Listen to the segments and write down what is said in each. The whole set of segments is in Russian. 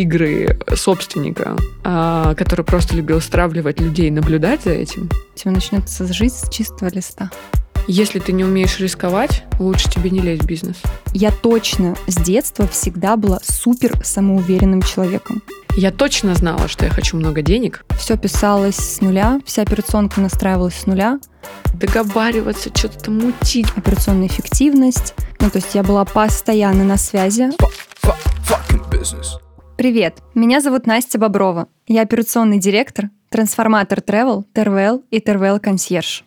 игры собственника, а, который просто любил стравливать людей, наблюдать за этим. У тебя начнется жизнь с чистого листа. Если ты не умеешь рисковать, лучше тебе не лезть в бизнес. Я точно с детства всегда была супер самоуверенным человеком. Я точно знала, что я хочу много денег. Все писалось с нуля, вся операционка настраивалась с нуля, Договариваться, что-то там мутить. операционная эффективность. Ну, то есть я была постоянно на связи. Привет, меня зовут Настя Боброва. Я операционный директор, трансформатор Travel, ТРВЛ и ТРВЛ Консьерж.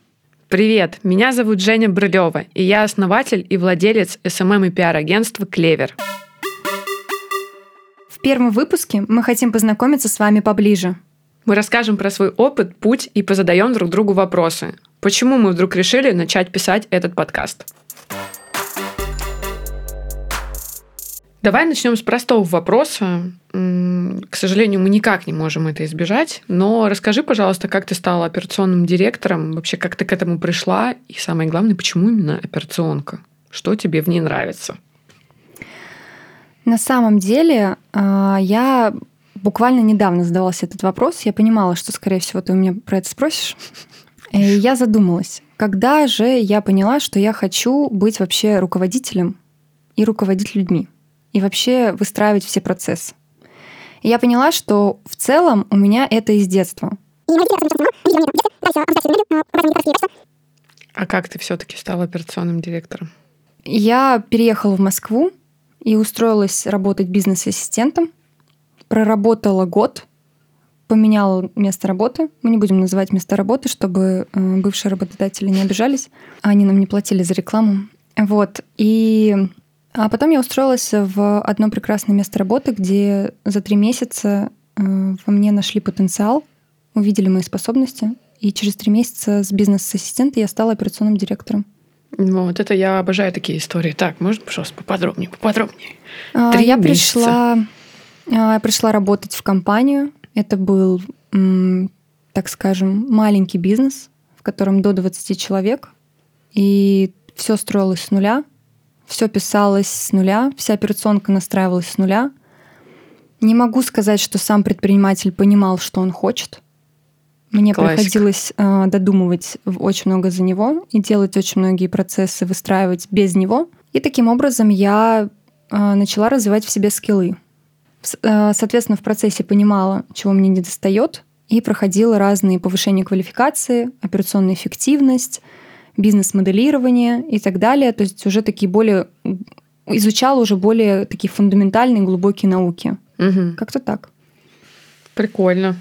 Привет, меня зовут Женя Брылева, и я основатель и владелец SMM и пиар-агентства «Клевер». Первом выпуске мы хотим познакомиться с вами поближе. Мы расскажем про свой опыт, путь и позадаем друг другу вопросы. Почему мы вдруг решили начать писать этот подкаст? Давай начнем с простого вопроса. К сожалению, мы никак не можем это избежать, но расскажи, пожалуйста, как ты стала операционным директором, вообще как ты к этому пришла, и самое главное, почему именно операционка? Что тебе в ней нравится? На самом деле, а, я буквально недавно задавалась этот вопрос. Я понимала, что, скорее всего, ты у меня про это спросишь. И я задумалась, когда же я поняла, что я хочу быть вообще руководителем и руководить людьми, и вообще выстраивать все процессы. И я поняла, что в целом у меня это из детства. А как ты все-таки стала операционным директором? Я переехала в Москву и устроилась работать бизнес-ассистентом. Проработала год, поменяла место работы. Мы не будем называть место работы, чтобы э, бывшие работодатели не обижались. Они нам не платили за рекламу. Вот. И а потом я устроилась в одно прекрасное место работы, где за три месяца э, во мне нашли потенциал, увидели мои способности. И через три месяца с бизнес-ассистента я стала операционным директором. Вот это я обожаю такие истории. Так, можно, пожалуйста, поподробнее, поподробнее. А, Три я месяца. пришла, а, я пришла работать в компанию. Это был, так скажем, маленький бизнес, в котором до 20 человек. И все строилось с нуля, все писалось с нуля, вся операционка настраивалась с нуля. Не могу сказать, что сам предприниматель понимал, что он хочет. Мне Классика. приходилось э, додумывать очень много за него и делать очень многие процессы, выстраивать без него. И таким образом я э, начала развивать в себе скиллы. Э, Соответственно, в процессе понимала, чего мне не достает, и проходила разные повышения квалификации, операционная эффективность, бизнес-моделирование и так далее. То есть уже такие более изучала уже более такие фундаментальные глубокие науки. Мгм. Как-то так. Прикольно.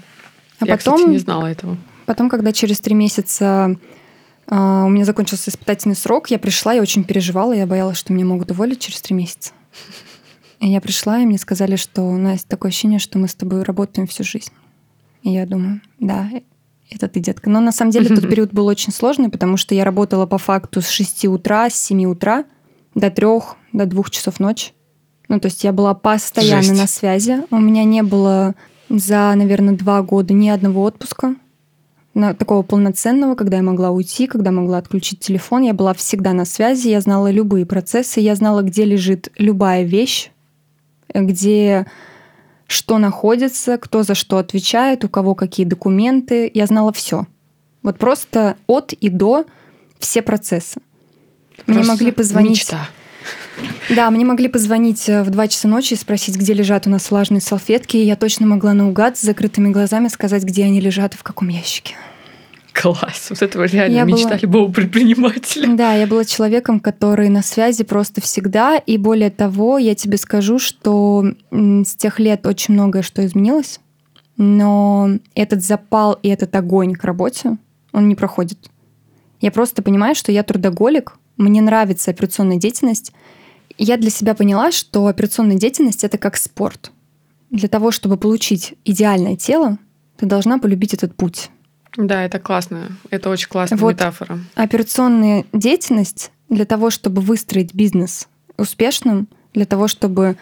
А я, потом, кстати, не знала этого. потом, когда через три месяца а, у меня закончился испытательный срок, я пришла, я очень переживала, я боялась, что меня могут уволить через три месяца. И я пришла, и мне сказали, что Настя, такое ощущение, что мы с тобой работаем всю жизнь. И я думаю, да, это ты, детка. Но на самом деле тот период был очень сложный, потому что я работала по факту с 6 утра, с 7 утра до 3, до 2 часов ночи. Ну, то есть я была постоянно Жесть. на связи. У меня не было за, наверное, два года ни одного отпуска на, такого полноценного, когда я могла уйти, когда могла отключить телефон. Я была всегда на связи, я знала любые процессы, я знала, где лежит любая вещь, где что находится, кто за что отвечает, у кого какие документы. Я знала все. Вот просто от и до все процессы. Мне Просто могли позвонить. Мечта. Да, мне могли позвонить э, в 2 часа ночи и спросить, где лежат у нас влажные салфетки, и я точно могла наугад с закрытыми глазами сказать, где они лежат и в каком ящике. Класс. Вот это реально Я мечта была- любого предпринимателя. Да, я была человеком, который на связи просто всегда, и более того, я тебе скажу, что с тех лет очень многое что изменилось, но этот запал и этот огонь к работе, он не проходит. Я просто понимаю, что я трудоголик, мне нравится операционная деятельность. Я для себя поняла, что операционная деятельность это как спорт. Для того, чтобы получить идеальное тело, ты должна полюбить этот путь. Да, это классно. Это очень классная Вот. метафора. Операционная деятельность для того, чтобы выстроить бизнес успешным, для того, чтобы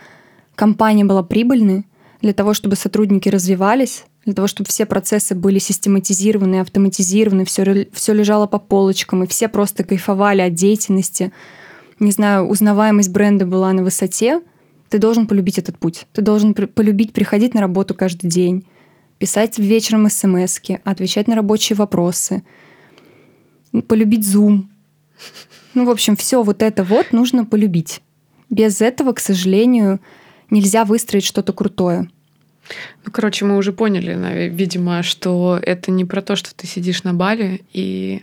компания была прибыльной, для того, чтобы сотрудники развивались, для того, чтобы все процессы были систематизированы, автоматизированы, все, все лежало по полочкам, и все просто кайфовали от деятельности. Не знаю, узнаваемость бренда была на высоте. Ты должен полюбить этот путь. Ты должен полюбить приходить на работу каждый день, писать вечером смс отвечать на рабочие вопросы, полюбить Zoom. Ну, в общем, все вот это вот нужно полюбить. Без этого, к сожалению, нельзя выстроить что-то крутое. Ну, короче, мы уже поняли, видимо, что это не про то, что ты сидишь на бале и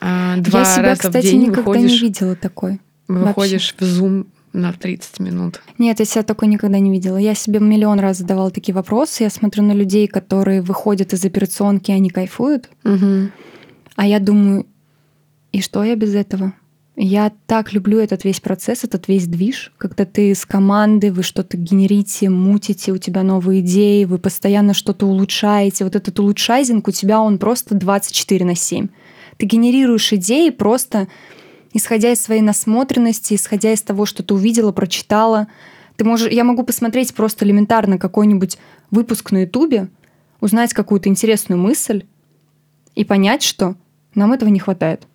а, два Я себя, раза кстати, в день никогда выходишь, не видела такой. выходишь в Zoom на 30 минут. Нет, я себя такой никогда не видела. Я себе миллион раз задавала такие вопросы. Я смотрю на людей, которые выходят из операционки, они кайфуют. Угу. А я думаю, и что я без этого? Я так люблю этот весь процесс, этот весь движ, когда ты с командой, вы что-то генерите, мутите, у тебя новые идеи, вы постоянно что-то улучшаете. Вот этот улучшайзинг у тебя, он просто 24 на 7. Ты генерируешь идеи просто исходя из своей насмотренности, исходя из того, что ты увидела, прочитала. Ты можешь, я могу посмотреть просто элементарно какой-нибудь выпуск на Ютубе, узнать какую-то интересную мысль и понять, что нам этого не хватает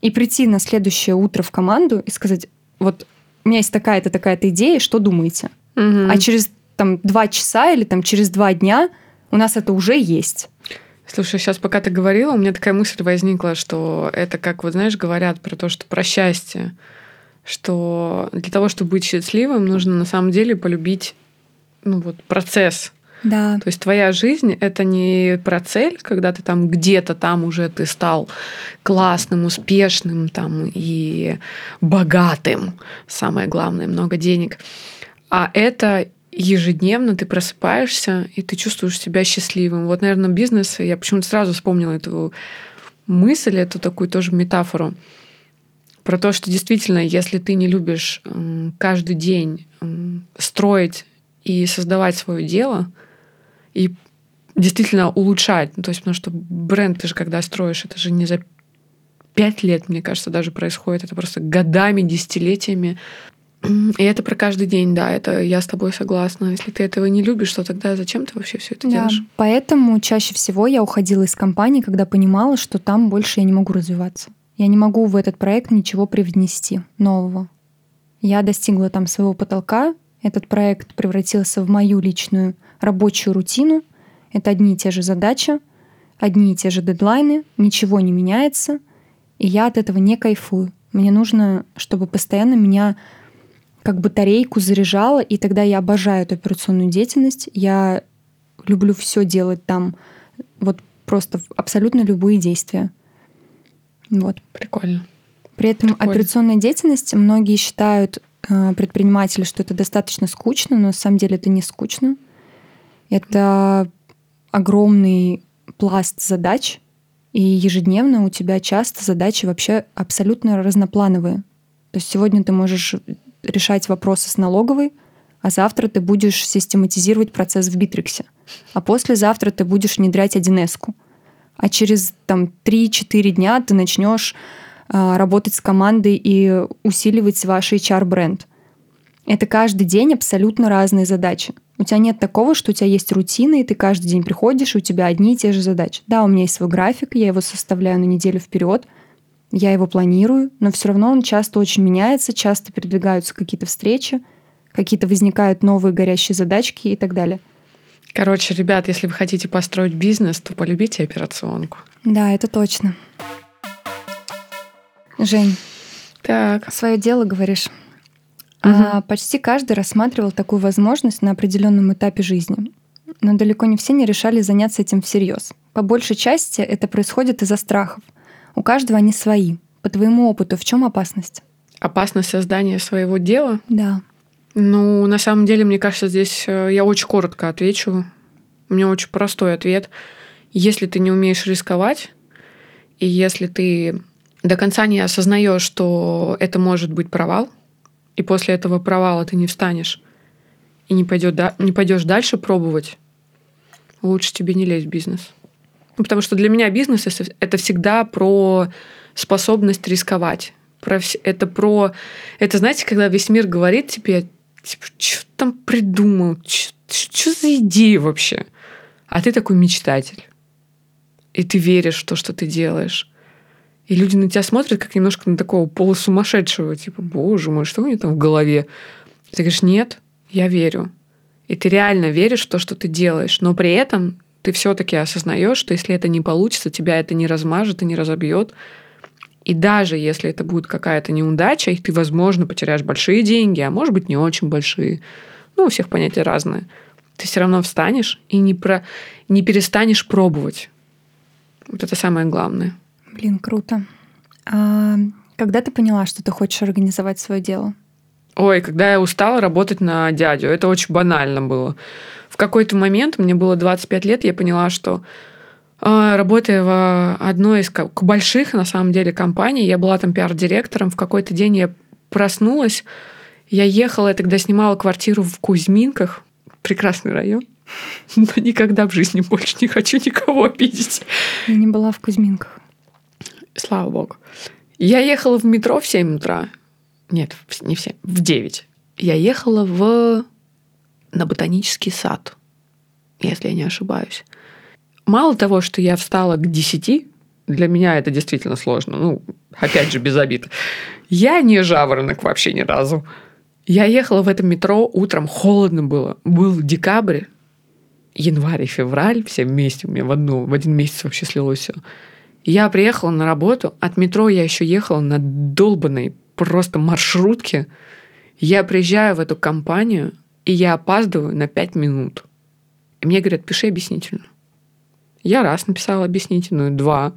и прийти на следующее утро в команду и сказать, вот у меня есть такая-то, такая-то идея, что думаете? Угу. А через там два часа или там через два дня у нас это уже есть. Слушай, сейчас пока ты говорила, у меня такая мысль возникла, что это как, вот знаешь, говорят про то, что про счастье, что для того, чтобы быть счастливым, нужно на самом деле полюбить ну, вот, процесс да. То есть твоя жизнь — это не про цель, когда ты там где-то там уже ты стал классным, успешным там и богатым, самое главное, много денег. А это ежедневно ты просыпаешься, и ты чувствуешь себя счастливым. Вот, наверное, бизнес, я почему-то сразу вспомнила эту мысль, эту такую тоже метафору, про то, что действительно, если ты не любишь каждый день строить и создавать свое дело, и действительно улучшать. Ну, то есть, потому что бренд ты же когда строишь, это же не за пять лет, мне кажется, даже происходит. Это просто годами, десятилетиями. И это про каждый день, да, это я с тобой согласна. Если ты этого не любишь, то тогда зачем ты вообще все это да, делаешь? Поэтому чаще всего я уходила из компании, когда понимала, что там больше я не могу развиваться. Я не могу в этот проект ничего привнести нового. Я достигла там своего потолка, этот проект превратился в мою личную рабочую рутину. Это одни и те же задачи, одни и те же дедлайны, ничего не меняется, и я от этого не кайфую. Мне нужно, чтобы постоянно меня как батарейку заряжало, и тогда я обожаю эту операционную деятельность. Я люблю все делать там, вот просто абсолютно любые действия. Вот. Прикольно. При этом Прикольно. операционная деятельность многие считают э, предприниматели, что это достаточно скучно, но на самом деле это не скучно. Это огромный пласт задач, и ежедневно у тебя часто задачи вообще абсолютно разноплановые. То есть сегодня ты можешь решать вопросы с налоговой, а завтра ты будешь систематизировать процесс в Битриксе, а послезавтра ты будешь внедрять 1С. А через там, 3-4 дня ты начнешь э, работать с командой и усиливать ваш HR-бренд. Это каждый день абсолютно разные задачи. У тебя нет такого, что у тебя есть рутина, и ты каждый день приходишь, и у тебя одни и те же задачи. Да, у меня есть свой график, я его составляю на неделю вперед, я его планирую, но все равно он часто очень меняется, часто передвигаются какие-то встречи, какие-то возникают новые горящие задачки и так далее. Короче, ребят, если вы хотите построить бизнес, то полюбите операционку. Да, это точно. Жень, так. свое дело говоришь. Угу. А, почти каждый рассматривал такую возможность на определенном этапе жизни. Но далеко не все не решали заняться этим всерьез. По большей части это происходит из-за страхов. У каждого они свои. По твоему опыту, в чем опасность? Опасность создания своего дела? Да. Ну, на самом деле, мне кажется, здесь э, я очень коротко отвечу. У меня очень простой ответ. Если ты не умеешь рисковать, и если ты до конца не осознаешь, что это может быть провал, и после этого провала ты не встанешь и не, пойдет, да, не пойдешь дальше пробовать, лучше тебе не лезть в бизнес. Ну, потому что для меня бизнес это всегда про способность рисковать. Про, это про... Это, знаете, когда весь мир говорит тебе, Типа, что там придумал? Что за идея вообще? А ты такой мечтатель. И ты веришь в то, что ты делаешь. И люди на тебя смотрят как немножко на такого полусумасшедшего, типа, боже мой, что у меня там в голове? Ты говоришь, нет, я верю. И ты реально веришь в то, что ты делаешь. Но при этом ты все-таки осознаешь, что если это не получится, тебя это не размажет и не разобьет. И даже если это будет какая-то неудача, и ты, возможно, потеряешь большие деньги, а может быть, не очень большие, ну, у всех понятия разные, ты все равно встанешь и не, про... не перестанешь пробовать. Вот это самое главное. Блин, круто. А когда ты поняла, что ты хочешь организовать свое дело? Ой, когда я устала работать на дядю, это очень банально было. В какой-то момент, мне было 25 лет, я поняла, что э, работая в одной из больших, на самом деле, компаний, я была там пиар-директором, в какой-то день я проснулась, я ехала, я тогда снимала квартиру в Кузьминках, прекрасный район, но никогда в жизни больше не хочу никого обидеть. Я не была в Кузьминках. Слава богу. Я ехала в метро в 7 утра. Нет, не в 7, в 9. Я ехала в... на ботанический сад, если я не ошибаюсь. Мало того, что я встала к 10, для меня это действительно сложно. Ну, опять же, без обид. Я не жаворонок вообще ни разу. Я ехала в этом метро, утром холодно было. Был декабрь, январь и февраль, все вместе, у меня в, одну, в один месяц вообще слилось все. Я приехала на работу, от метро я еще ехала на долбанной просто маршрутке. Я приезжаю в эту компанию, и я опаздываю на пять минут. И мне говорят, пиши объяснительную. Я раз написала объяснительную, два.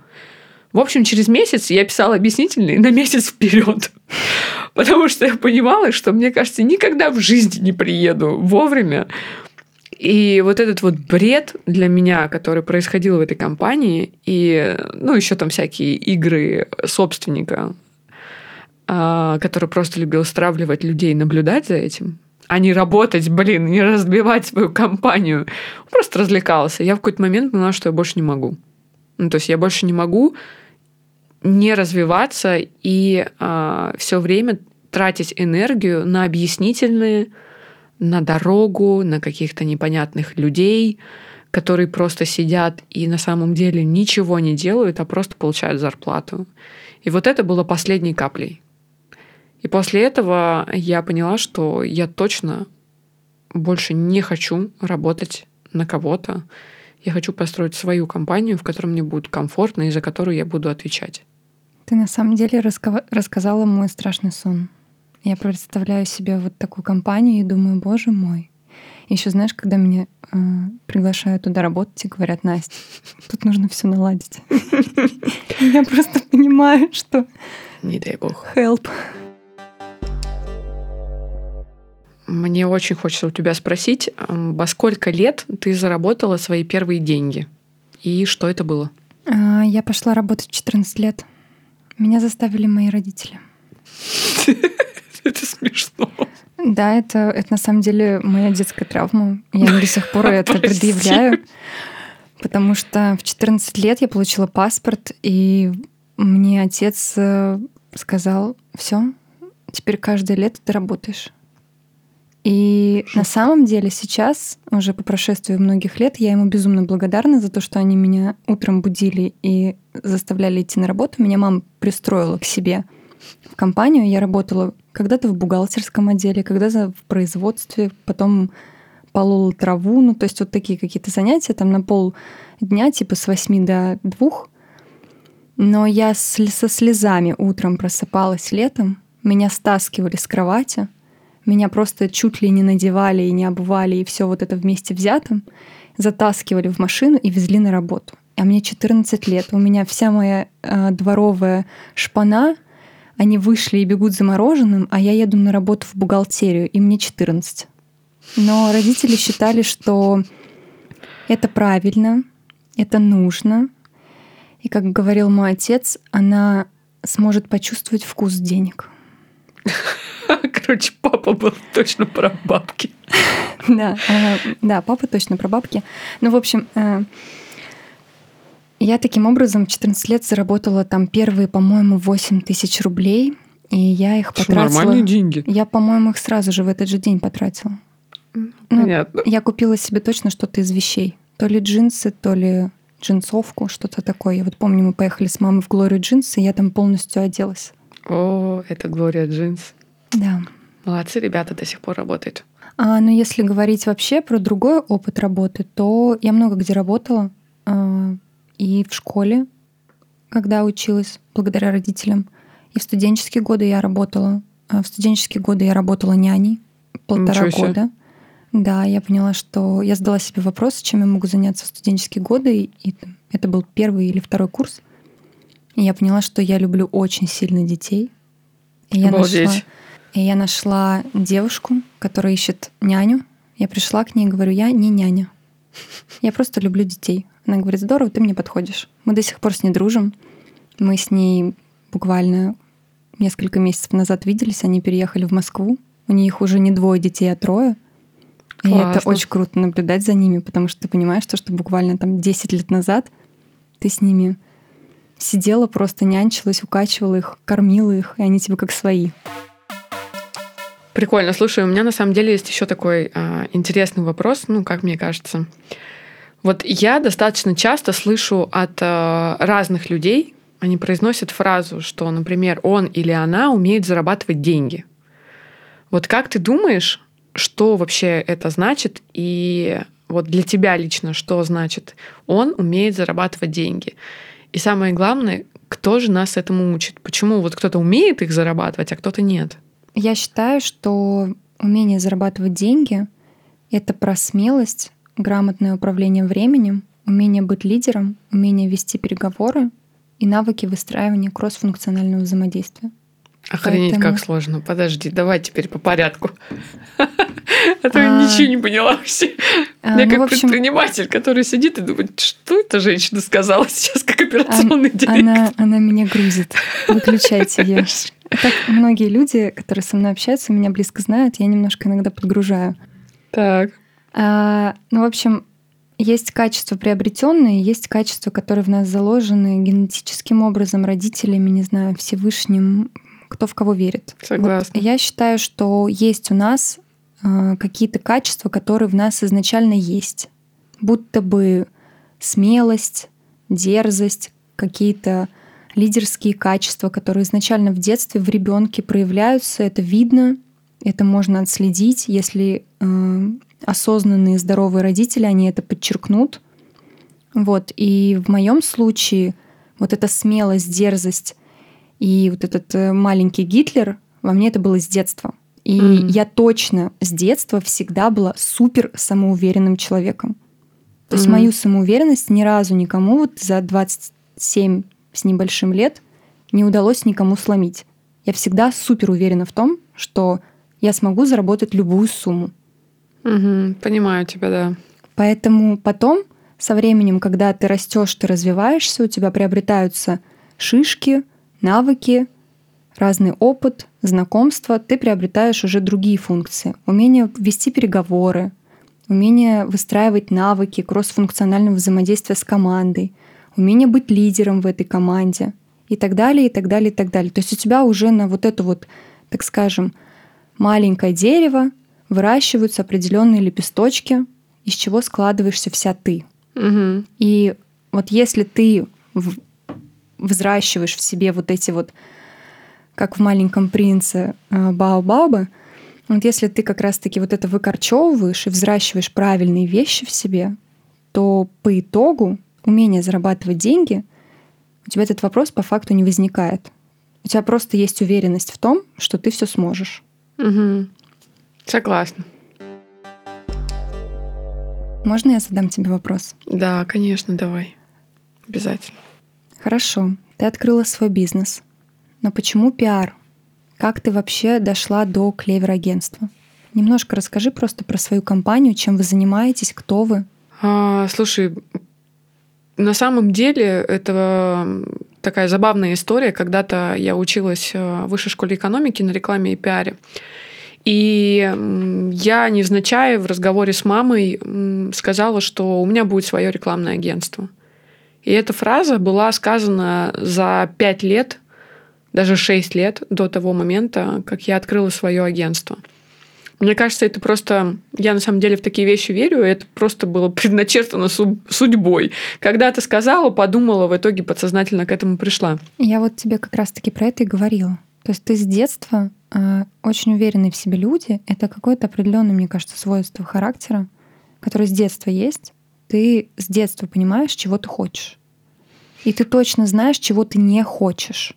В общем, через месяц я писала объяснительные на месяц вперед. Потому что я понимала, что, мне кажется, никогда в жизни не приеду вовремя. И вот этот вот бред для меня, который происходил в этой компании, и, ну, еще там всякие игры собственника, а, который просто любил стравливать людей, наблюдать за этим, а не работать, блин, не разбивать свою компанию. Он просто развлекался. Я в какой-то момент поняла, что я больше не могу. Ну, то есть я больше не могу не развиваться и а, все время тратить энергию на объяснительные, на дорогу, на каких-то непонятных людей, которые просто сидят и на самом деле ничего не делают, а просто получают зарплату. И вот это было последней каплей. И после этого я поняла, что я точно больше не хочу работать на кого-то. Я хочу построить свою компанию, в которой мне будет комфортно и за которую я буду отвечать. Ты на самом деле раска- рассказала мой страшный сон. Я представляю себе вот такую компанию и думаю, боже мой. Еще знаешь, когда меня э, приглашают туда работать и говорят, Настя, тут нужно все наладить. Я просто понимаю, что... Не дай бог. Help. Мне очень хочется у тебя спросить, во сколько лет ты заработала свои первые деньги? И что это было? А, я пошла работать в 14 лет. Меня заставили мои родители. Смешно. Да, это, это на самом деле моя детская травма. Я до сих пор это предъявляю. Потому что в 14 лет я получила паспорт, и мне отец э, сказал, все, теперь каждое лето ты работаешь. И на самом деле сейчас, уже по прошествии многих лет, я ему безумно благодарна за то, что они меня утром будили и заставляли идти на работу. Меня мама пристроила к себе в компанию. Я работала когда-то в бухгалтерском отделе, когда-то в производстве, потом полола траву. Ну, то есть вот такие какие-то занятия там на пол дня, типа с 8 до 2. Но я со слезами утром просыпалась летом, меня стаскивали с кровати — меня просто чуть ли не надевали и не обували, и все вот это вместе взятым, затаскивали в машину и везли на работу. А мне 14 лет, у меня вся моя э, дворовая шпана, они вышли и бегут за мороженым, а я еду на работу в бухгалтерию, и мне 14. Но родители считали, что это правильно, это нужно. И, как говорил мой отец, она сможет почувствовать вкус денег. Короче, папа был точно про бабки. Да, э, да, папа точно про бабки. Ну, в общем, э, я таким образом в 14 лет заработала там первые, по-моему, 8 тысяч рублей. И я их Что, потратила. нормальные деньги. Я, по-моему, их сразу же в этот же день потратила. Ну, Понятно. Я купила себе точно что-то из вещей. То ли джинсы, то ли джинсовку, что-то такое. Я вот помню, мы поехали с мамой в Глорию джинсы, и я там полностью оделась. О, это Глория Джинс. Да. Молодцы, ребята до сих пор работают. А, но если говорить вообще про другой опыт работы, то я много где работала. а, и в школе, когда училась, благодаря родителям. И в студенческие годы я работала. А в студенческие годы я работала няней полтора года. Да, я поняла, что я задала себе вопрос, чем я могу заняться в студенческие годы. И это был первый или второй курс. И я поняла, что я люблю очень сильно детей. И я Обалдеть. нашла, и я нашла девушку, которая ищет няню. Я пришла к ней и говорю, я не няня. Я просто люблю детей. Она говорит, здорово, ты мне подходишь. Мы до сих пор с ней дружим. Мы с ней буквально несколько месяцев назад виделись. Они переехали в Москву. У них уже не двое детей, а трое. И это Классно. очень круто наблюдать за ними, потому что ты понимаешь, то, что буквально там 10 лет назад ты с ними сидела, просто нянчилась, укачивала их, кормила их, и они тебе как свои. Прикольно. Слушай, у меня на самом деле есть еще такой а, интересный вопрос, ну, как мне кажется. Вот я достаточно часто слышу от а, разных людей, они произносят фразу, что, например, он или она умеет зарабатывать деньги. Вот как ты думаешь, что вообще это значит? И вот для тебя лично что значит? Он умеет зарабатывать деньги. И самое главное, кто же нас этому учит? Почему вот кто-то умеет их зарабатывать, а кто-то нет? Я считаю, что умение зарабатывать деньги — это про смелость, грамотное управление временем, умение быть лидером, умение вести переговоры и навыки выстраивания кроссфункционального взаимодействия. Охренеть, Поэтому- как сложно. Подожди, давай теперь по порядку. А то я А, ничего не поняла вообще. А, Я ну, как предприниматель, который сидит и думает, что эта женщина сказала сейчас, как операционный директор. она меня грузит. Выключайте ее. Так многие люди, которые со мной общаются, меня близко знают, я немножко иногда подгружаю. Так. А, ну, в общем, есть качества приобретенные, есть качества, которые в нас заложены генетическим образом, родителями, не знаю, Всевышним, кто в кого верит. Согласна. Вот я считаю, что есть у нас а, какие-то качества, которые в нас изначально есть. Будто бы смелость, дерзость, какие-то лидерские качества, которые изначально в детстве в ребенке проявляются, это видно, это можно отследить, если э, осознанные здоровые родители, они это подчеркнут. Вот. И в моем случае вот эта смелость, дерзость и вот этот э, маленький Гитлер, во мне это было с детства. И Мгм. я точно с детства всегда была супер самоуверенным человеком. То есть Мгм. мою самоуверенность ни разу никому вот за 27 с небольшим лет не удалось никому сломить. Я всегда супер уверена в том, что я смогу заработать любую сумму. Мгм, Понимаю тебя, да. Поэтому потом, со временем, когда ты растешь, ты развиваешься, у тебя приобретаются шишки, навыки, разный опыт, знакомства, ты приобретаешь уже другие функции. Умение вести переговоры, умение выстраивать навыки кроссфункционального взаимодействия с командой, умение быть лидером в этой команде и так далее, и так далее, и так далее. То есть у тебя уже на вот эту вот, так скажем, маленькое дерево выращиваются определенные лепесточки, из чего складываешься вся ты. Мгм. И вот если ты в- взращиваешь в себе вот эти вот, как в маленьком принце э, Баобаба, вот если ты как раз-таки вот это выкорчевываешь и взращиваешь правильные вещи в себе, то по итогу умение зарабатывать деньги, у тебя этот вопрос по факту не возникает. У тебя просто есть уверенность в том, что ты все сможешь. Мгм. Согласна. Можно я задам тебе вопрос? Да, конечно, давай. Обязательно. Хорошо, ты открыла свой бизнес. Но почему пиар? Как ты вообще дошла до клевер-агентства? Немножко расскажи просто про свою компанию, чем вы занимаетесь, кто вы. А, слушай, на самом деле это такая забавная история. Когда-то я училась э, в высшей школе экономики на рекламе и пиаре. И я невзначай в разговоре с мамой сказала, что у меня будет свое рекламное агентство. И эта фраза была сказана за пять лет даже 6 лет до того момента, как я открыла свое агентство. Мне кажется, это просто... Я на самом деле в такие вещи верю, и это просто было предначертано судьбой. Когда ты сказала, подумала, в итоге подсознательно к этому пришла. Я вот тебе как раз-таки про это и говорила. То есть ты с детства очень уверенные в себе люди. Это какое-то определенное, мне кажется, свойство характера, которое с детства есть. Ты с детства понимаешь, чего ты хочешь. И ты точно знаешь, чего ты не хочешь.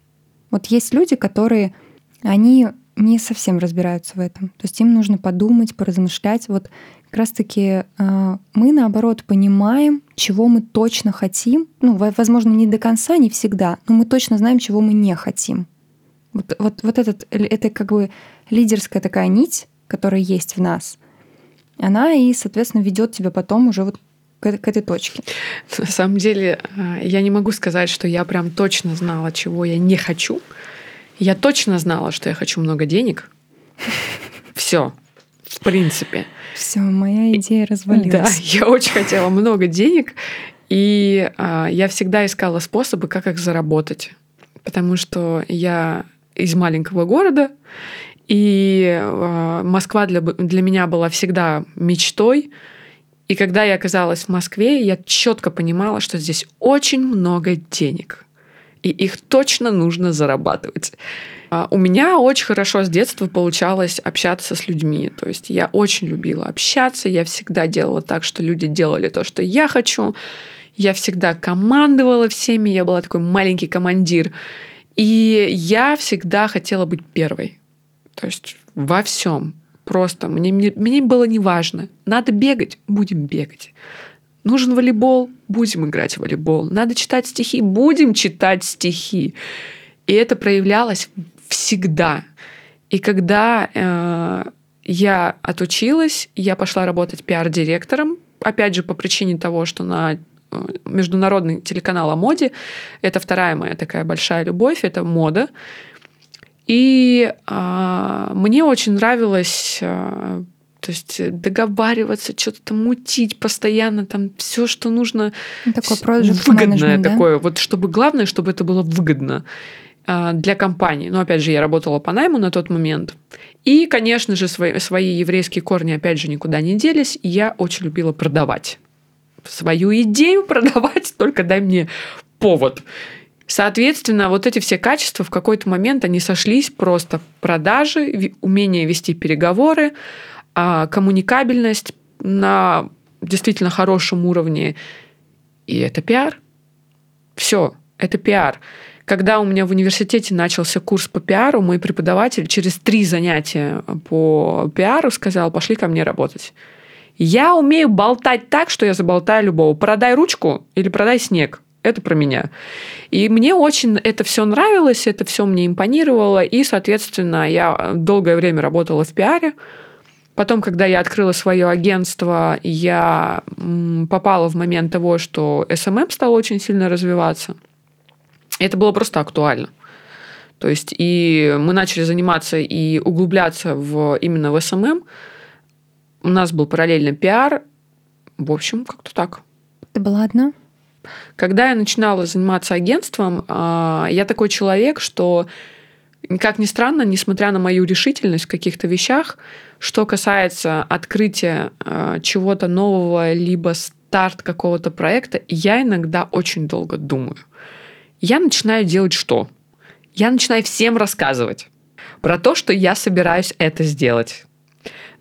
Вот есть люди, которые, они не совсем разбираются в этом. То есть им нужно подумать, поразмышлять. Вот как раз-таки э, мы, наоборот, понимаем, чего мы точно хотим. Ну, возможно, не до конца, не всегда, но мы точно знаем, чего мы не хотим. Вот, вот, вот этот, это как бы лидерская такая нить, которая есть в нас, она и, соответственно, ведет тебя потом уже вот к, к этой точке. На самом деле, э, я не могу сказать, что я прям точно знала, чего я не хочу. Я точно знала, что я хочу много денег. Все, в принципе. Все, моя идея развалилась. Да, я очень хотела много денег, и а, я всегда искала способы, как их заработать. Потому что я из маленького города, и а, Москва для, для меня была всегда мечтой. И когда я оказалась в Москве, я четко понимала, что здесь очень много денег и их точно нужно зарабатывать. А, у меня очень хорошо с детства получалось общаться с людьми. То есть я очень любила общаться, я всегда делала так, что люди делали то, что я хочу. Я всегда командовала всеми, я была такой маленький командир. И я всегда хотела быть первой. То есть во всем. Просто мне, мне, мне было не важно. Надо бегать, будем бегать. Нужен волейбол, будем играть в волейбол. Надо читать стихи, будем читать стихи. И это проявлялось всегда. И когда э, я отучилась, я пошла работать пиар-директором, опять же, по причине того, что на международный телеканал о моде, это вторая моя такая большая любовь, это мода. И э, мне очень нравилось э, то есть э, договариваться, что-то там мутить постоянно, там все, что нужно. Ну, такое выгодное такое. Да? Вот чтобы главное, чтобы это было выгодно а, для компании. Но опять же, я работала по найму на тот момент. И, конечно же, свои, свои еврейские корни, опять же, никуда не делись. И я очень любила продавать. Свою идею продавать, только дай мне повод. Соответственно, вот эти все качества в какой-то момент они сошлись просто продажи, умение вести переговоры, а коммуникабельность на действительно хорошем уровне. И это пиар. Все, это пиар. Когда у меня в университете начался курс по пиару, мой преподаватель через три занятия по пиару сказал, пошли ко мне работать. Я умею болтать так, что я заболтаю любого. Продай ручку или продай снег. Это про меня. И мне очень это все нравилось, это все мне импонировало. И, соответственно, я долгое время работала в пиаре. Потом, когда я открыла свое агентство, я попала в момент того, что SMM стал очень сильно развиваться. это было просто актуально. То есть и мы начали заниматься и углубляться в, именно в SMM. У нас был параллельно пиар. В общем, как-то так. Ты была одна? Когда я начинала заниматься агентством, а, я такой человек, что как ни странно, несмотря на мою решительность в каких-то вещах, что касается открытия э, чего-то нового, либо старт какого-то проекта, я иногда очень долго думаю. Я начинаю делать что? Я начинаю всем рассказывать про то, что я собираюсь это сделать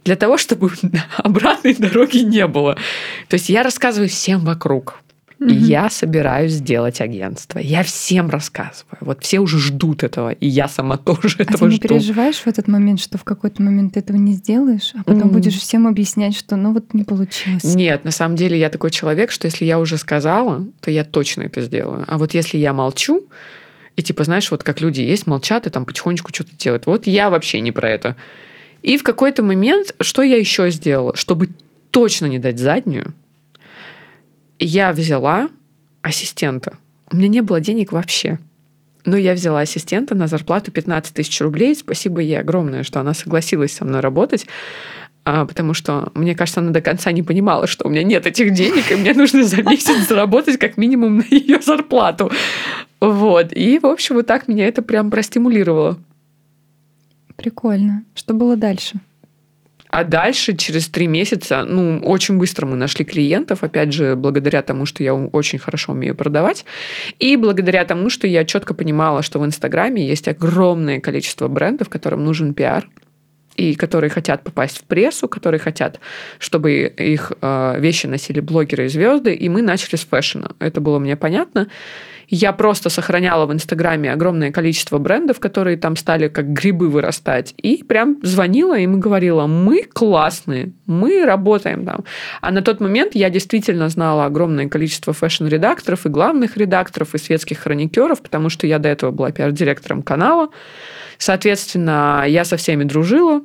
для того, чтобы обратной дороги не было. То есть я рассказываю всем вокруг. И я собираюсь сделать агентство. Я всем рассказываю. Вот все уже ждут этого, и я сама тоже а этого ты не жду. переживаешь в этот момент, что в какой-то момент ты этого не сделаешь, а потом mm. будешь всем объяснять, что ну вот не получилось? Нет, на самом деле я такой человек, что если я уже сказала, то я точно это сделаю. А вот если я молчу, и типа, знаешь, вот как люди есть, молчат и там потихонечку что-то делают. Вот я вообще не про это. И в какой-то момент, что я еще сделала, чтобы точно не дать заднюю, я взяла ассистента. У меня не было денег вообще. Но я взяла ассистента на зарплату 15 тысяч рублей. Спасибо ей огромное, что она согласилась со мной работать. А, потому что, мне кажется, она до конца не понимала, что у меня нет этих денег, и мне нужно за месяц заработать как минимум на ее зарплату. Вот. И, в общем, вот так меня это прям простимулировало. Прикольно. Что было дальше? А дальше, через три месяца, ну, очень быстро мы нашли клиентов, опять же, благодаря тому, что я очень хорошо умею продавать, и благодаря тому, что я четко понимала, что в Инстаграме есть огромное количество брендов, которым нужен пиар, и которые хотят попасть в прессу, которые хотят, чтобы их э, вещи носили блогеры и звезды, и мы начали с фэшена. Это было мне понятно. Я просто сохраняла в Инстаграме огромное количество брендов, которые там стали как грибы вырастать. И прям звонила им и говорила, мы классные, мы работаем там. А на тот момент я действительно знала огромное количество фэшн-редакторов и главных редакторов, и светских хроникеров, потому что я до этого была пиар-директором канала. Соответственно, я со всеми дружила.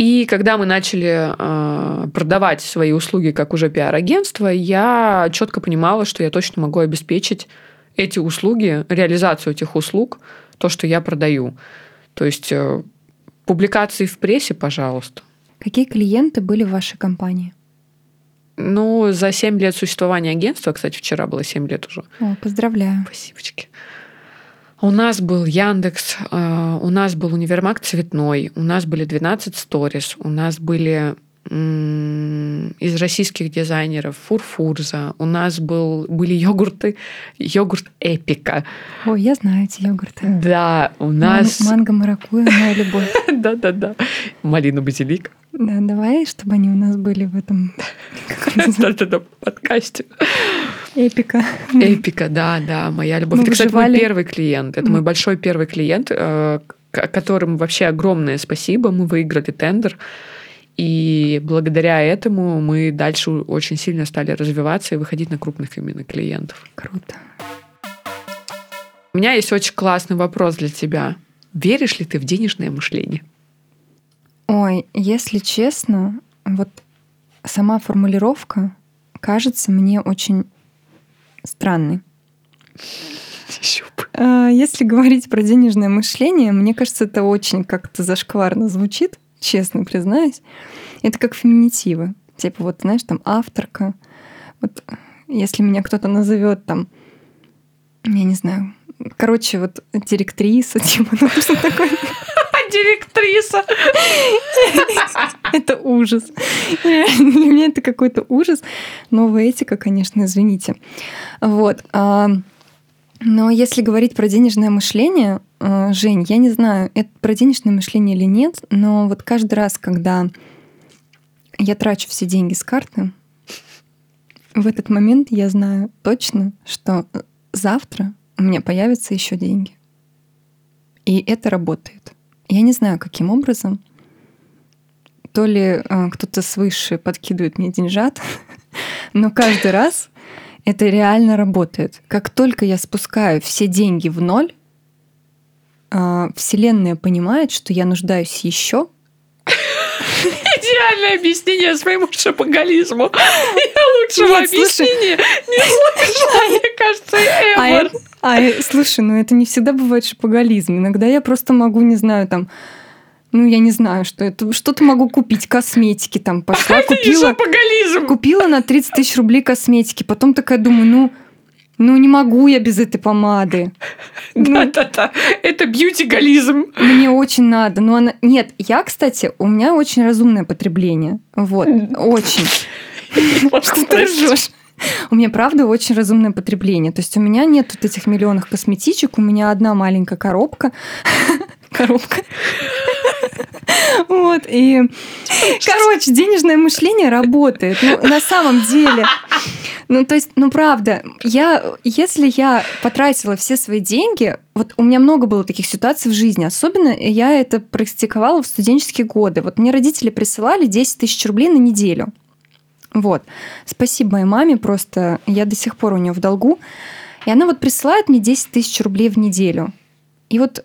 И когда мы начали э, продавать свои услуги как уже пиар-агентство, я четко понимала, что я точно могу обеспечить эти услуги, реализацию этих услуг, то, что я продаю. То есть э, публикации в прессе, пожалуйста. Какие клиенты были в вашей компании? Ну, за 7 лет существования агентства, кстати, вчера было 7 лет уже. О, поздравляю. Спасибочки. У нас был Яндекс, э, у нас был Универмаг Цветной, у нас были 12 сторис, у нас были из российских дизайнеров Фурфурза. У нас был, были йогурты, йогурт Эпика. О, я знаю эти йогурты. Да, у нас... Манго, маракуйя, моя любовь. Да-да-да. Малина базилик. Да, давай, чтобы они у нас были в этом Да-да-да, подкасте. Эпика. Эпика, да, да, моя любовь. Это, кстати, мой первый клиент. Это мой большой первый клиент, э, которым вообще огромное спасибо. Мы выиграли тендер. И благодаря этому мы дальше очень сильно стали развиваться и выходить на крупных именно клиентов. Круто. У меня есть очень классный вопрос для тебя. Веришь ли ты в денежное мышление? Ой, если честно, вот сама формулировка кажется мне очень странной. А, если говорить про денежное мышление, мне кажется, это очень как-то зашкварно звучит честно признаюсь. Это как феминитивы. Типа вот, знаешь, там авторка. Вот если меня кто-то назовет там, я не знаю, короче, вот директриса, типа, ну что такое? Директриса. Это ужас. Для меня это какой-то ужас. Новая этика, конечно, извините. Вот. А, но если говорить про денежное мышление, э, Жень, я не знаю, это про денежное мышление или нет, но вот каждый раз, когда я трачу все деньги с карты, в этот момент я знаю точно, что завтра у меня появятся еще деньги. И это работает. Я не знаю, каким образом. То ли э, кто-то свыше подкидывает мне деньжат, но каждый раз это реально работает. Как только я спускаю все деньги в ноль, а, Вселенная понимает, что я нуждаюсь еще. Идеальное объяснение своему шапоголизму. Я лучшего Нет, объяснения не слышала, мне кажется, ever. А, а, слушай, ну это не всегда бывает шапоголизм. Иногда я просто могу, не знаю, там, ну, я не знаю, что это. Что-то могу купить, косметики там пошла, а купила. Купила на 30 тысяч рублей косметики. Потом такая думаю, ну, ну не могу я без этой помады. Да-да-да, ну, это бьюти-гализм. Мне очень надо. Но она... Нет, я, кстати, у меня очень разумное потребление. Вот, очень. Что ты ржешь? У меня, правда, очень разумное потребление. То есть у меня нет вот этих миллионов косметичек, у меня одна маленькая коробка. Коробка. Вот, и... Короче, денежное мышление работает. Ну, на самом деле. Ну, то есть, ну, правда, я, если я потратила все свои деньги, вот у меня много было таких ситуаций в жизни, особенно я это практиковала в студенческие годы. Вот мне родители присылали 10 тысяч рублей на неделю. Вот. Спасибо моей маме, просто я до сих пор у нее в долгу. И она вот присылает мне 10 тысяч рублей в неделю. И вот,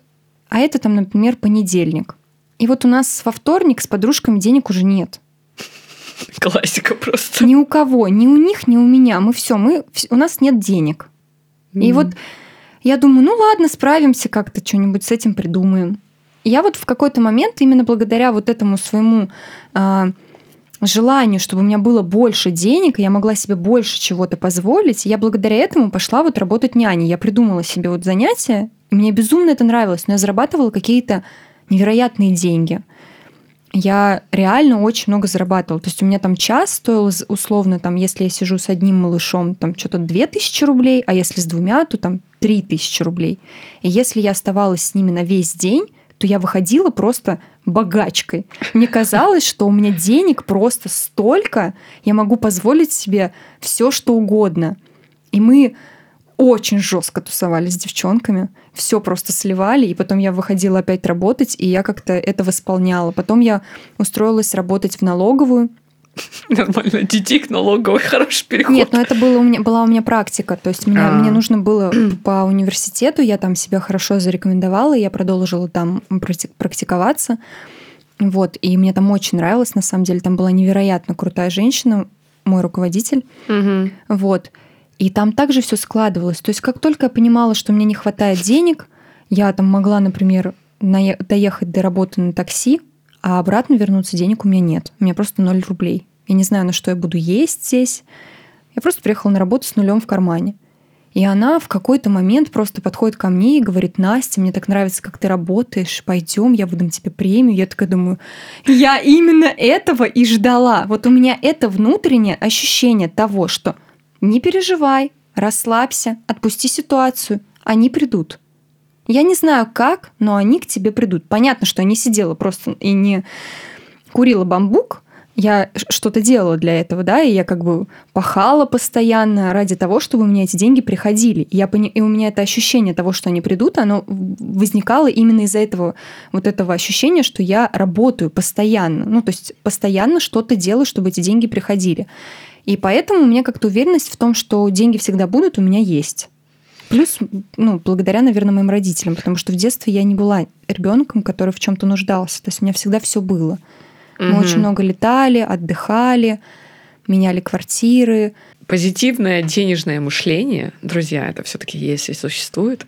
а это там, например, понедельник. И вот у нас во вторник с подружками денег уже нет. Классика просто. Ни у кого, ни у них, ни у меня. Мы все, мы, у нас нет денег. Mm. И вот я думаю, ну ладно, справимся как-то, что-нибудь с этим придумаем. И я вот в какой-то момент именно благодаря вот этому своему э, желанию, чтобы у меня было больше денег, и я могла себе больше чего-то позволить. Я благодаря этому пошла вот работать няней. Я придумала себе вот занятие, и мне безумно это нравилось, но я зарабатывала какие-то невероятные деньги. Я реально очень много зарабатывала. То есть у меня там час стоил условно, там, если я сижу с одним малышом, там что-то 2000 рублей, а если с двумя, то там 3000 рублей. И если я оставалась с ними на весь день, то я выходила просто богачкой. Мне казалось, что у меня денег просто столько, я могу позволить себе все, что угодно. И мы очень жестко тусовали с девчонками, все просто сливали, и потом я выходила опять работать, и я как-то это восполняла. Потом я устроилась работать в налоговую, Нормально, детик налоговый, хороший переход. Нет, но это было у меня, была у меня практика. То есть меня, мне нужно было по университету, я там себя хорошо зарекомендовала, я продолжила там практиковаться. Вот, и мне там очень нравилось, на самом деле, там была невероятно крутая женщина, мой руководитель. Угу. Вот. И там также все складывалось. То есть как только я понимала, что мне не хватает денег, я там могла, например, доехать до работы на такси, а обратно вернуться денег у меня нет. У меня просто 0 рублей. Я не знаю, на что я буду есть здесь. Я просто приехала на работу с нулем в кармане. И она в какой-то момент просто подходит ко мне и говорит, Настя, мне так нравится, как ты работаешь, пойдем, я выдам тебе премию. Я такая думаю, я именно этого и ждала. Вот у меня это внутреннее ощущение того, что не переживай, расслабься, отпусти ситуацию, они придут. Я не знаю как, но они к тебе придут. Понятно, что я не сидела просто и не курила бамбук, я что-то делала для этого, да, и я как бы пахала постоянно ради того, чтобы у меня эти деньги приходили. И, я пони... и у меня это ощущение того, что они придут, оно возникало именно из-за этого вот этого ощущения, что я работаю постоянно. Ну, то есть постоянно что-то делаю, чтобы эти деньги приходили. И поэтому у меня как-то уверенность в том, что деньги всегда будут, у меня есть. Плюс, ну, благодаря, наверное, моим родителям, потому что в детстве я не была ребенком, который в чем-то нуждался. То есть у меня всегда все было. Мы угу. очень много летали, отдыхали, меняли квартиры. Позитивное денежное мышление, друзья, это все-таки есть и существует.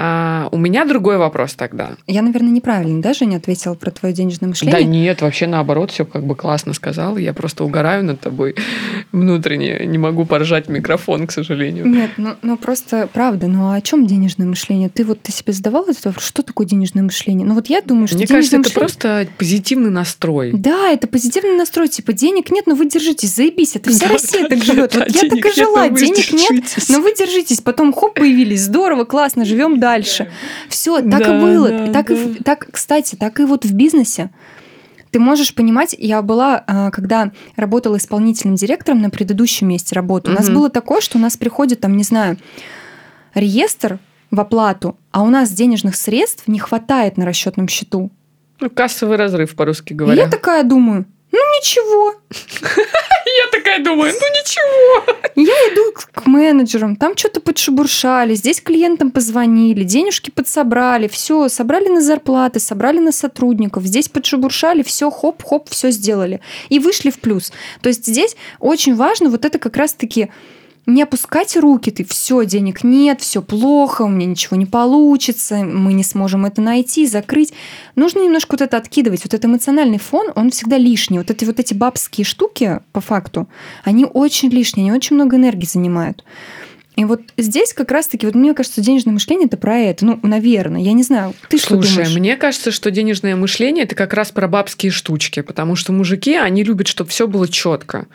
А у меня другой вопрос тогда. Я, наверное, неправильно даже не ответила про твое денежное мышление. Да нет, вообще наоборот, все как бы классно сказал. Я просто угораю над тобой внутренне. Не могу поржать микрофон, к сожалению. Нет, ну, ну просто правда. Ну а о чем денежное мышление? Ты вот ты себе задавал этот вопрос, что такое денежное мышление? Ну вот я думаю, что Мне кажется, мышление... это просто позитивный настрой. Да, это позитивный настрой. Типа денег нет, но вы держитесь, заебись. Это вся да, Россия да, так живет. Да, вот я так и жила, денег нет, но вы держитесь. Потом хоп, появились, здорово, классно, живем дальше. Все, так да, и было. Да, так, да. И, так, кстати, так и вот в бизнесе. Ты можешь понимать, я была, а, когда работала исполнительным директором на предыдущем месте работы, у нас было такое, что у нас приходит там, не знаю, реестр в оплату, а у нас денежных средств не хватает на расчетном счету. Ну, кассовый разрыв, по-русски говоря. И я такая думаю, ничего. Я такая думаю, ну ничего. Я иду к менеджерам, там что-то подшебуршали, здесь клиентам позвонили, денежки подсобрали, все, собрали на зарплаты, собрали на сотрудников, здесь подшебуршали, все, хоп-хоп, все сделали. И вышли в плюс. То есть здесь очень важно вот это как раз-таки не опускать руки, ты все, денег нет, все плохо, у меня ничего не получится, мы не сможем это найти, закрыть. Нужно немножко вот это откидывать. Вот этот эмоциональный фон, он всегда лишний. Вот эти вот эти бабские штуки, по факту, они очень лишние, они очень много энергии занимают. И вот здесь как раз-таки, вот мне кажется, денежное мышление это про это. Ну, наверное, я не знаю. Ты Слушай, что думаешь? мне кажется, что денежное мышление это как раз про бабские штучки, потому что мужики, они любят, чтобы все было четко.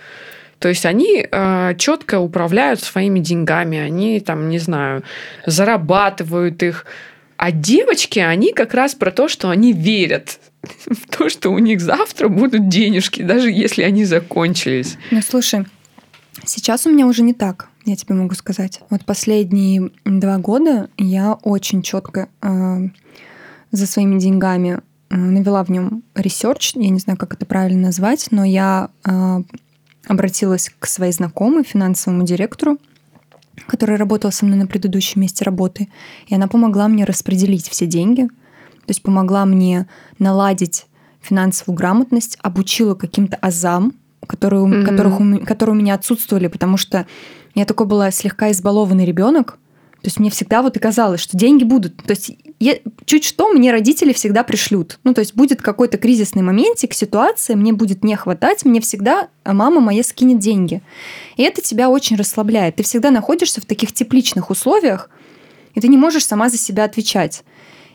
То есть они э, четко управляют своими деньгами, они там, не знаю, зарабатывают их. А девочки, они как раз про то, что они верят в то, что у них завтра будут денежки, даже если они закончились. Ну, слушай, сейчас у меня уже не так, я тебе могу сказать. Вот последние два года я очень четко э, за своими деньгами э, навела в нем research, я не знаю, как это правильно назвать, но я э, обратилась к своей знакомой, финансовому директору, который работал со мной на предыдущем месте работы, и она помогла мне распределить все деньги, то есть помогла мне наладить финансовую грамотность, обучила каким-то азам, которые, mm-hmm. которых, которые у меня отсутствовали, потому что я такой была слегка избалованный ребенок, То есть мне всегда вот и казалось, что деньги будут. То есть я, чуть что мне родители всегда пришлют. Ну, то есть будет какой-то кризисный моментик, ситуация, мне будет не хватать, мне всегда а мама моя скинет деньги. И это тебя очень расслабляет. Ты всегда находишься в таких тепличных условиях, и ты не можешь сама за себя отвечать.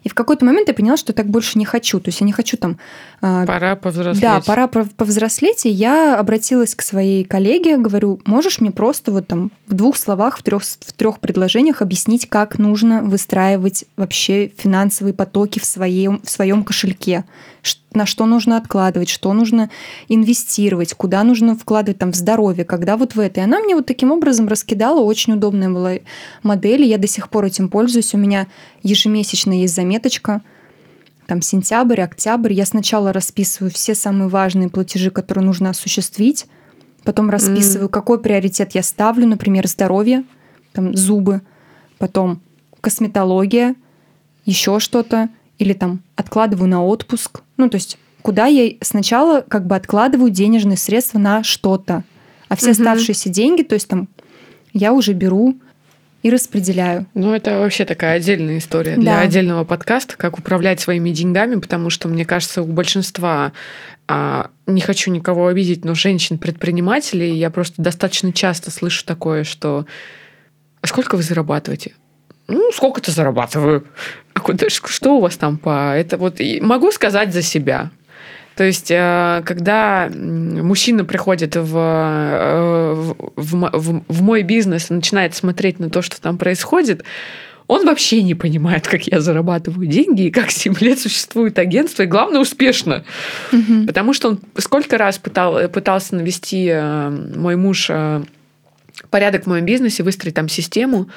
И в какой-то момент я поняла, что так больше не хочу. То есть я не хочу там... А, пора повзрослеть. Да, пора повзрослеть. И я обратилась к своей коллеге, говорю, можешь мне просто вот там в двух словах, в трех, в трех предложениях объяснить, как нужно выстраивать вообще финансовые потоки в своем, в своем кошельке? На что нужно откладывать, что нужно инвестировать, куда нужно вкладывать там в здоровье, когда вот в это. И она мне вот таким образом раскидала, очень удобная была модель, я до сих пор этим пользуюсь. У меня ежемесячно есть заметочка, там сентябрь, октябрь. Я сначала расписываю все самые важные платежи, которые нужно осуществить, потом расписываю, mm. какой приоритет я ставлю, например, здоровье, там зубы, потом косметология, еще что-то, или там откладываю на отпуск. Ну, то есть куда я сначала как бы откладываю денежные средства на что-то, а все угу. оставшиеся деньги, то есть там я уже беру и распределяю. Ну, это вообще такая отдельная история да. для отдельного подкаста, как управлять своими деньгами, потому что, мне кажется, у большинства, а, не хочу никого обидеть, но женщин-предпринимателей, я просто достаточно часто слышу такое, что «А сколько вы зарабатываете? Ну, сколько-то зарабатываю. А куда, что у вас там по... Это вот могу сказать за себя. То есть, э, когда мужчина приходит в, э, в, в, в мой бизнес и начинает смотреть на то, что там происходит, он вообще не понимает, как я зарабатываю деньги и как 7 лет существует агентство, и главное, успешно. Угу. Потому что он сколько раз пытал, пытался навести э, мой муж порядок в моем бизнесе, выстроить там систему,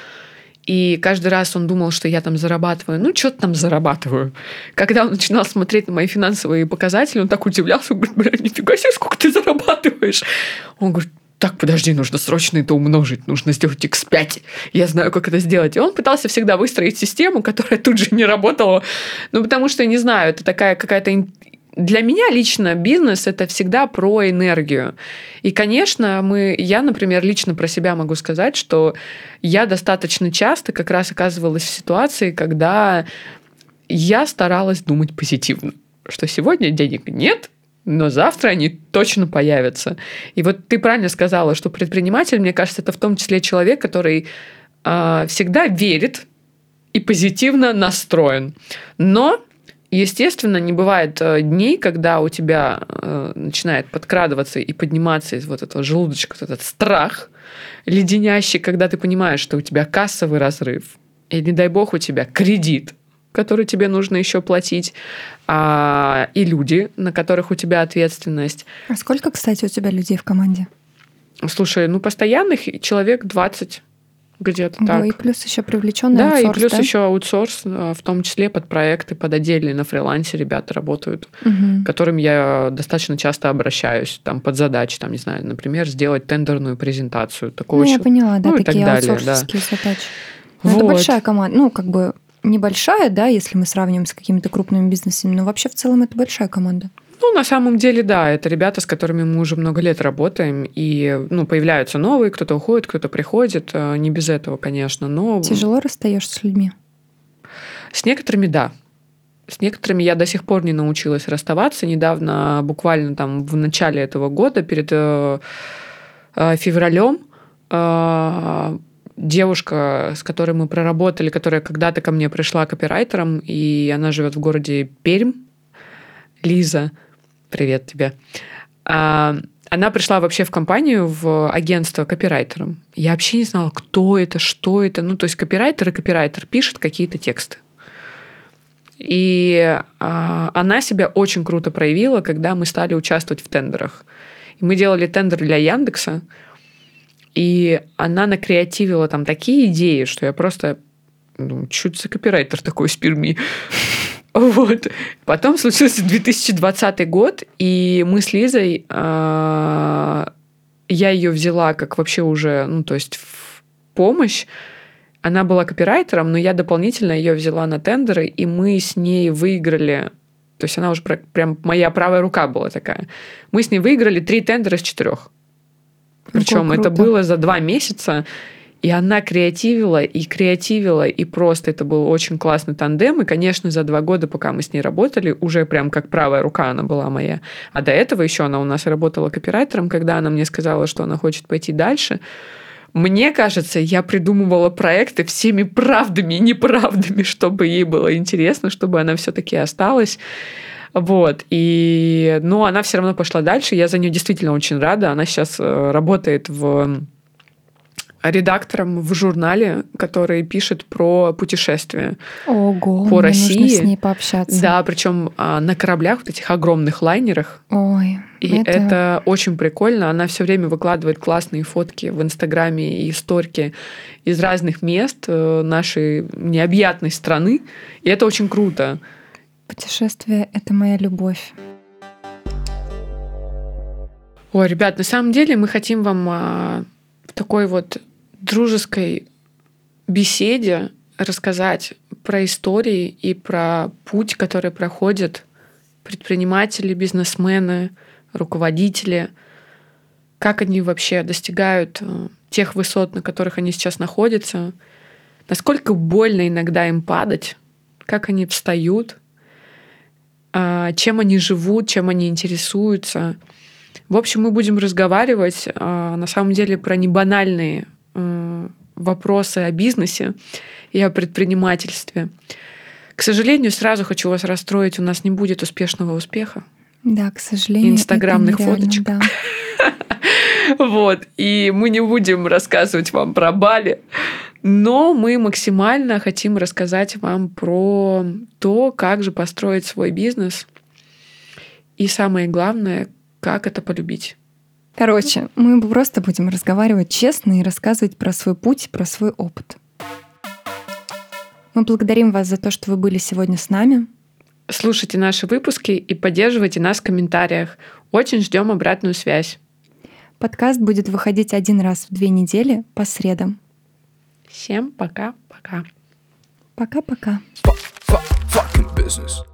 и каждый раз он думал, что я там зарабатываю. Ну, что-то там зарабатываю. Когда он начинал смотреть на мои финансовые показатели, он так удивлялся, он говорит, бля, нифига себе, сколько ты зарабатываешь. Он говорит, так, подожди, нужно срочно это умножить, нужно сделать x5. Я знаю, как это сделать. И он пытался всегда выстроить систему, которая тут же не работала. Ну, потому что, не знаю, это такая какая-то для меня лично бизнес это всегда про энергию. И, конечно, мы, я, например, лично про себя могу сказать, что я достаточно часто как раз оказывалась в ситуации, когда я старалась думать позитивно, что сегодня денег нет, но завтра они точно появятся. И вот ты правильно сказала, что предприниматель, мне кажется, это в том числе человек, который э, всегда верит и позитивно настроен. Но Естественно, не бывает э, дней, когда у тебя э, начинает подкрадываться и подниматься из вот этого желудочка вот этот страх леденящий, когда ты понимаешь, что у тебя кассовый разрыв, и не дай бог у тебя кредит, который тебе нужно еще платить, а, и люди, на которых у тебя ответственность. А сколько, кстати, у тебя людей в команде? Слушай, ну постоянных человек 20 где-то так. и плюс еще привлеченный да, аутсорс, и плюс да? еще аутсорс, э, в том числе под проекты, под отдельные на фрилансе ребята работают, угу. к которым я достаточно часто обращаюсь, там, под задачи, там, не знаю, например, сделать тендерную презентацию. Такого ну, я поняла, да, ну, такие аутсорсовские да. задачи. Но вот. Это большая команда, ну, как бы небольшая, да, если мы сравним с какими-то крупными бизнесами, но вообще в целом это большая команда. Ну, на самом деле, да, это ребята, с которыми мы уже много лет работаем, и, ну, появляются новые, кто-то уходит, кто-то приходит, э, не без этого, конечно, но... Тяжело расстаешься с людьми? С некоторыми, да. С некоторыми я до сих пор не научилась расставаться. Недавно, буквально там в начале этого года, перед э, э, февралем, э, девушка, с которой мы проработали, которая когда-то ко мне пришла копирайтером, и она живет в городе Пермь, Лиза, Привет тебе. А, она пришла вообще в компанию, в агентство копирайтером. Я вообще не знала, кто это, что это. Ну, то есть копирайтер и копирайтер пишет какие-то тексты. И а, она себя очень круто проявила, когда мы стали участвовать в тендерах. И мы делали тендер для Яндекса, и она накреативила там такие идеи, что я просто ну, чуть за копирайтер такой с Перми. Вот. Потом случился 2020 год, и мы с Лизой, э, я ее взяла как вообще уже, ну, то есть в помощь. Она была копирайтером, но я дополнительно ее взяла на тендеры, и мы с ней выиграли то есть она уже прям моя правая рука была такая. Мы с ней выиграли три тендера из четырех. Причем это было за два месяца. И она креативила и креативила, и просто это был очень классный тандем. И, конечно, за два года, пока мы с ней работали, уже прям как правая рука она была моя. А до этого еще она у нас работала копирайтером, когда она мне сказала, что она хочет пойти дальше. Мне кажется, я придумывала проекты всеми правдами и неправдами, чтобы ей было интересно, чтобы она все-таки осталась. Вот. И, ну, она все равно пошла дальше. Я за нее действительно очень рада. Она сейчас э, работает в редактором в журнале, который пишет про путешествия Ого, по России. нужно с ней пообщаться. Да, причем а, на кораблях, вот этих огромных лайнерах. Ой, И это... очень прикольно. Она все время выкладывает классные фотки в Инстаграме и историки из разных мест э, нашей необъятной страны. И это очень круто. Путешествие — это моя любовь. Ой, ребят, на самом деле мы хотим вам а, такой вот дружеской беседе рассказать про истории и про путь, который проходят предприниматели, бизнесмены, руководители, как они вообще достигают э, тех высот, на которых они сейчас находятся, насколько больно иногда им падать, как они встают, а, чем они живут, чем они интересуются. В общем, мы будем разговаривать а, на самом деле про небанальные вопросы о бизнесе и о предпринимательстве. К сожалению, сразу хочу вас расстроить, у нас не будет успешного успеха. Да, к сожалению. Инстаграмных фоточек. Да. Вот. И мы не будем рассказывать вам про Бали, но мы максимально хотим рассказать вам про то, как же построить свой бизнес. И самое главное, как это полюбить. Короче, мы просто будем разговаривать честно и рассказывать про свой путь, про свой опыт. Мы благодарим вас за то, что вы были сегодня с нами. Слушайте наши выпуски и поддерживайте нас в комментариях. Очень ждем обратную связь. Подкаст будет выходить один раз в две недели по средам. Всем пока-пока. Пока-пока. Fucking business.